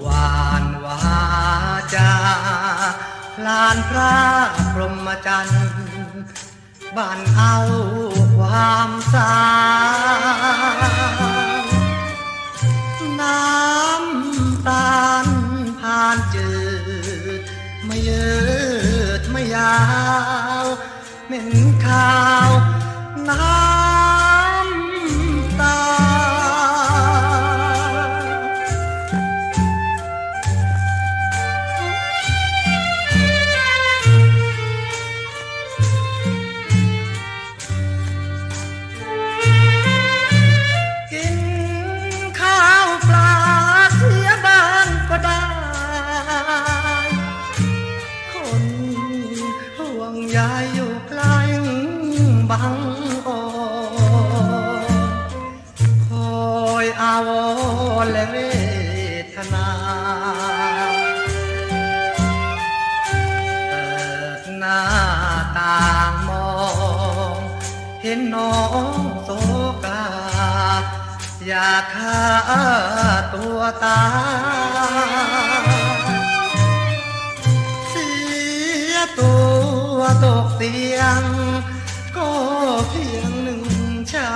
หวานวาจาลานพระพรหมจันทร์บ้านเอาความสางน้ำตาลผ่านจืดไม่ยืดไม่ยาวเหม็นขาวน้ำ ยายอยู่ใกล้บังอคอยอาวและเวทนาเปิดหน้าต่างมอง เห็นน้องโซกาอยากฆ่าตัวตายเสียตัว วตกเตียง ก็เพียงหนึ่งชา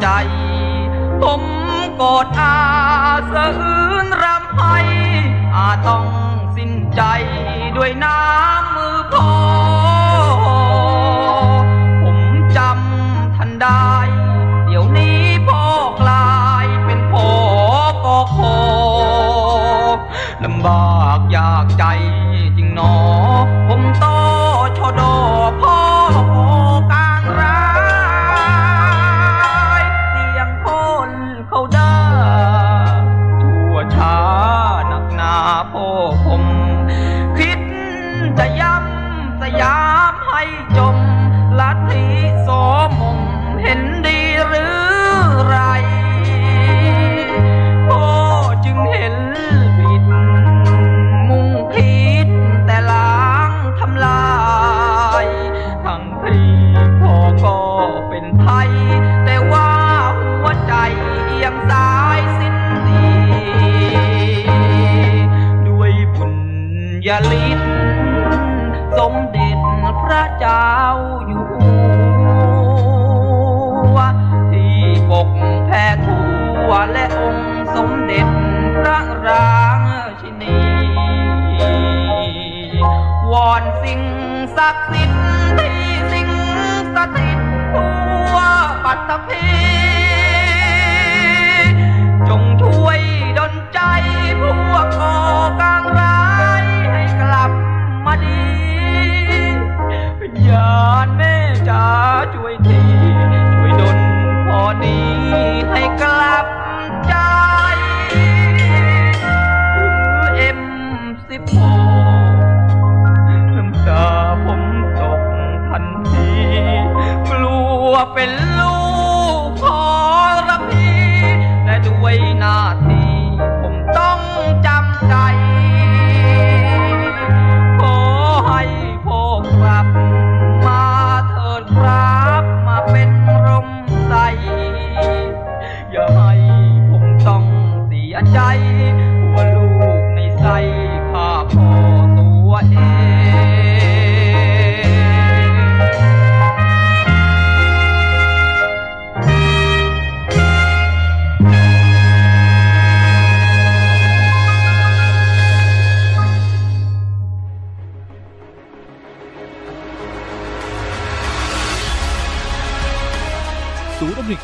ใจ ผมโกรธอาเสื่อื้นรำไห้อาต้องสิ้นใจด้วยน้ำมือพ่อผมจำทันได้ เดี๋ยวนี้พ่อกลายเป็นพ่อก็โคลำบากยากใจ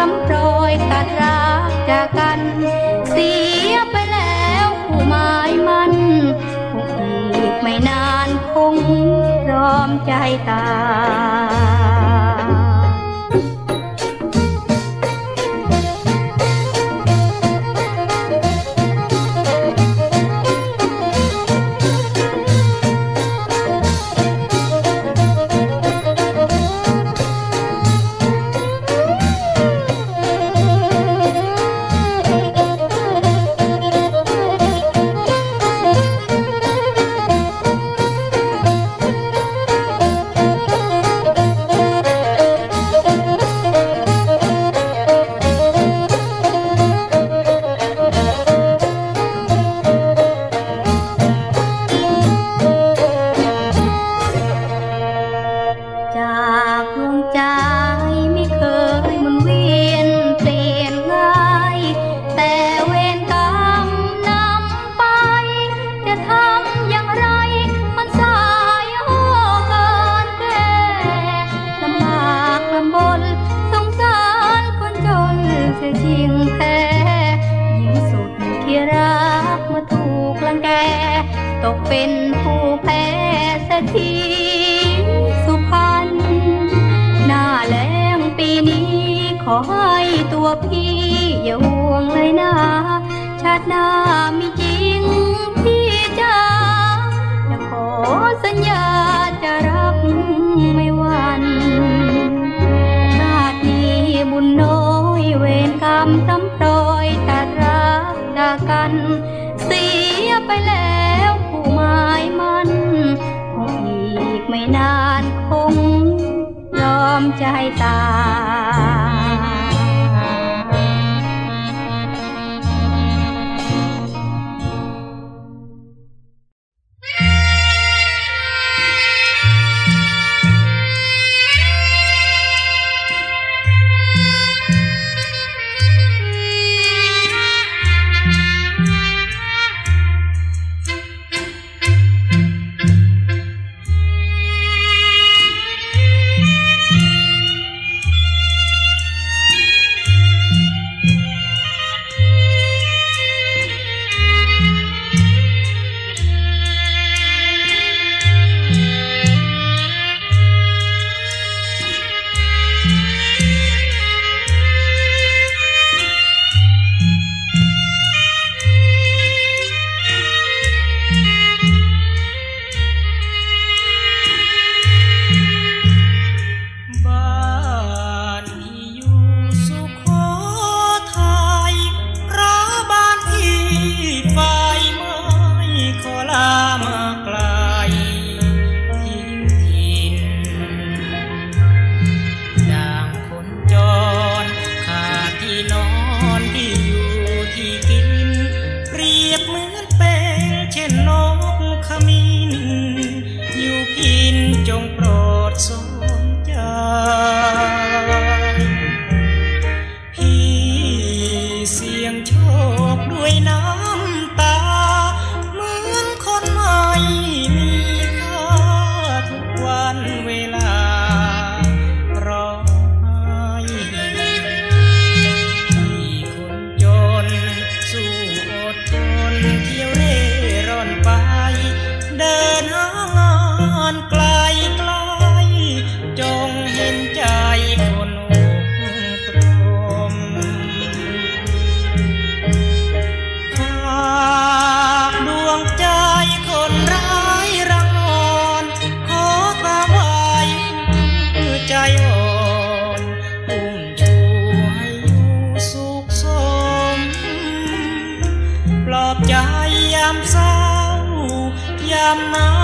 ซ้ำโปรยตัดรักจากกัน เสียไปแล้วผู้หมายมันคงอีกไม่นานคงพรอมใจตาย no não.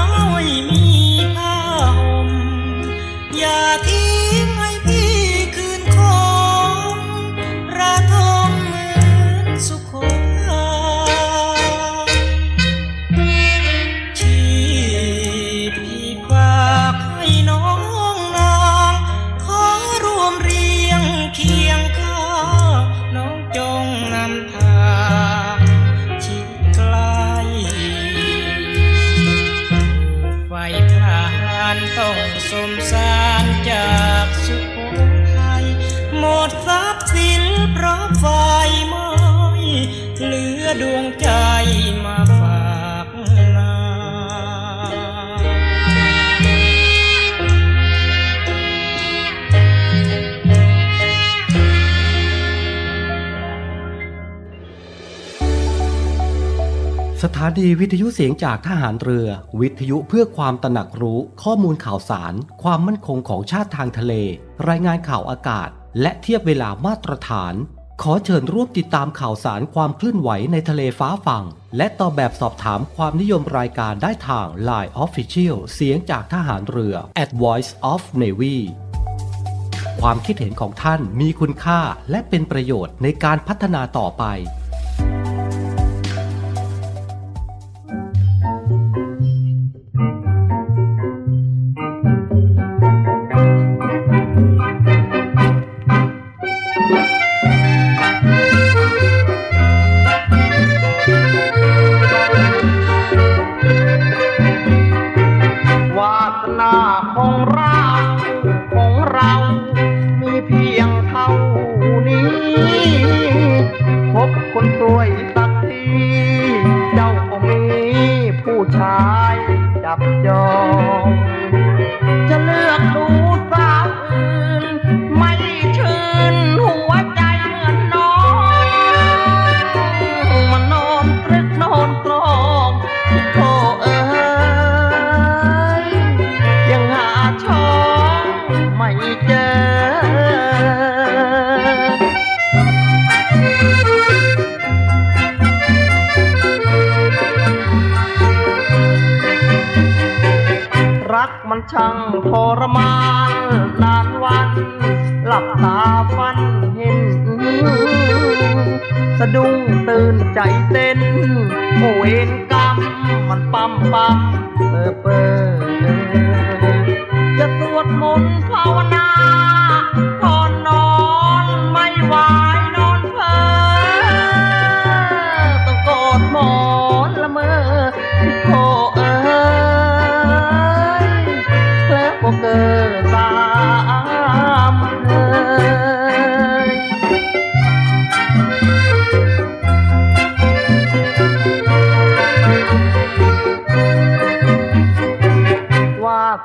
ดวงใจมาฝากนาสถานีวิทยุเสียงจากทหารเรือ วิทยุเพื่อความตระหนักรู้ข้อมูลข่าวสาร ความมั่นคงของชาติทางทะเล รายงานข่าวอากาศ และเทียบเวลามาตรฐาน ขอเชิญร่วมติดตามข่าวสารความเคลื่อนไหวในทะเลฟ้าฝั่ง และตอบแบบสอบถามความนิยมรายการได้ทาง Line Official เสียงจากทหารเรือ at Voice of Navy ความคิดเห็นของท่านมีคุณค่าและเป็นประโยชน์ในการพัฒนาต่อไป ช่างทรมานนานวัน หลับตาฝันเห็น สะดุ้งตื่นใจเต้น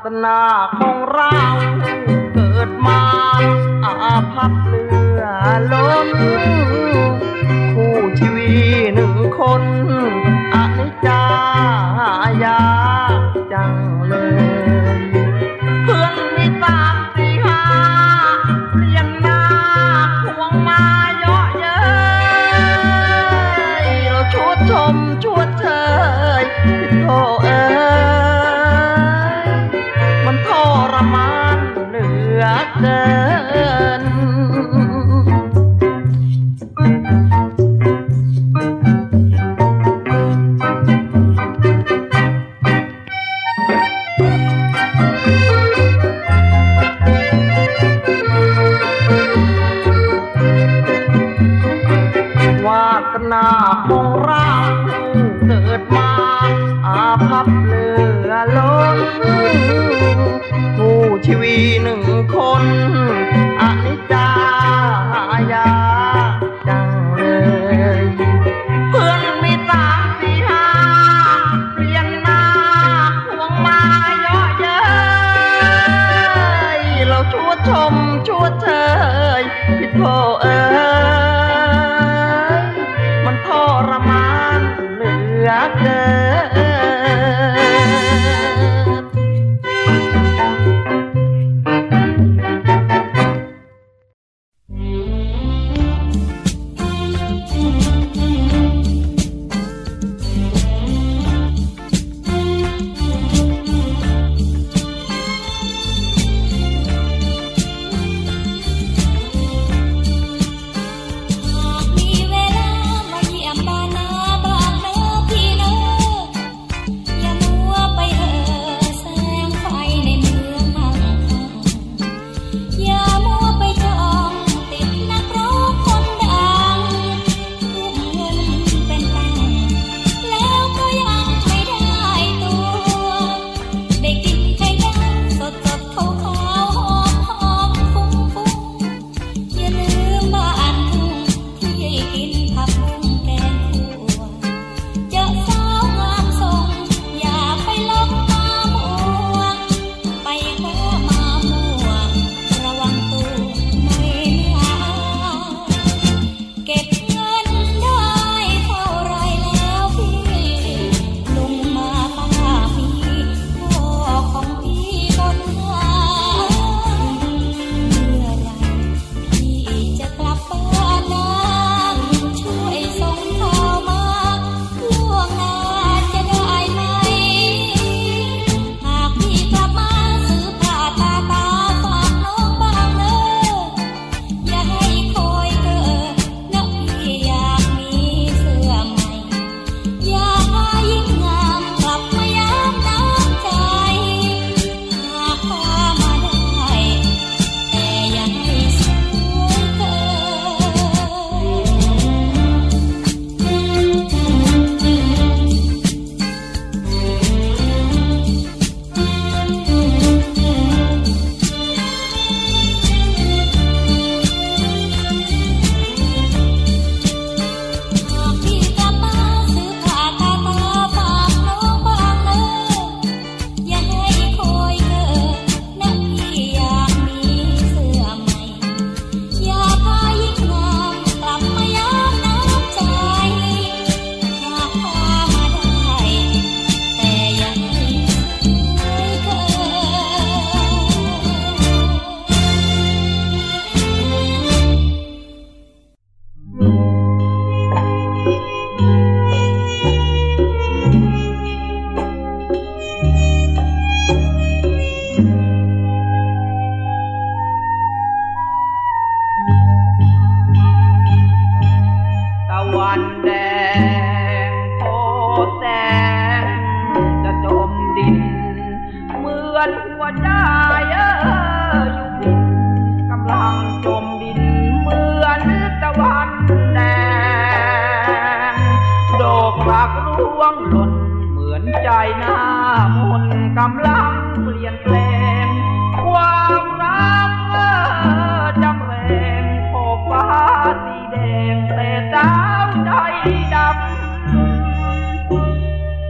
วาสนาของเราเกิดมาอาภัพเลือล้นคู่ชีวิตหนึ่งคน ดำ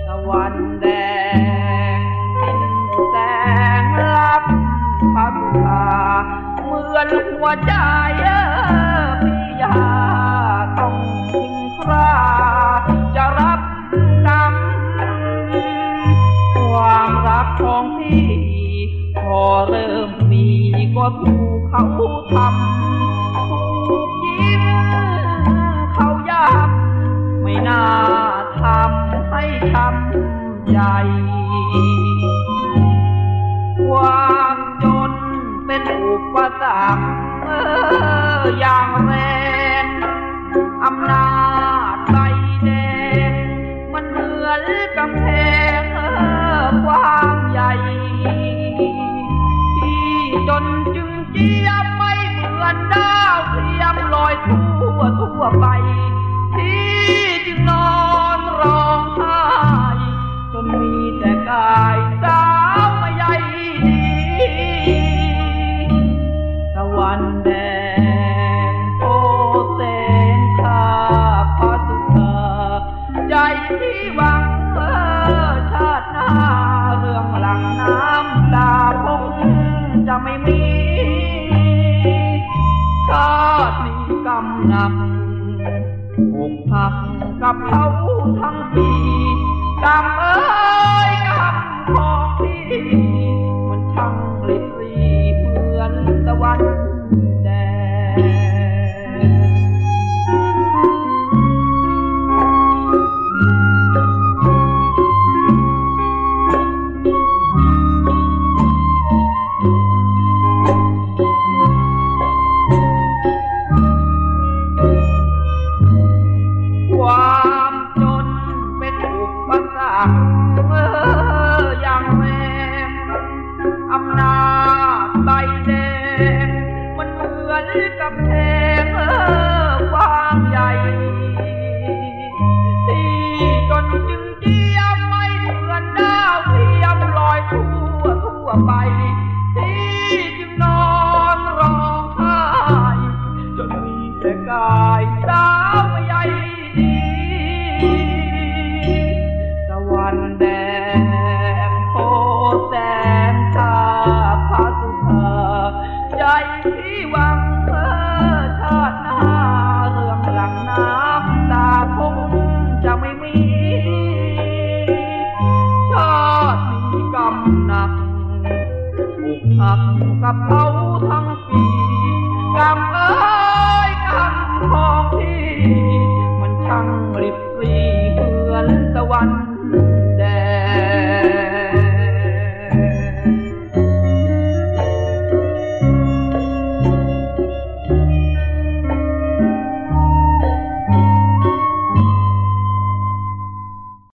ตะวันแดงแสงลับพัดตาเหมือนหัวใจ มือนกำแพงความใหญ่ ที่จนจึงเจียไม่เหมือนดาวเทียมลอยทั่วทั่วไป កាយដា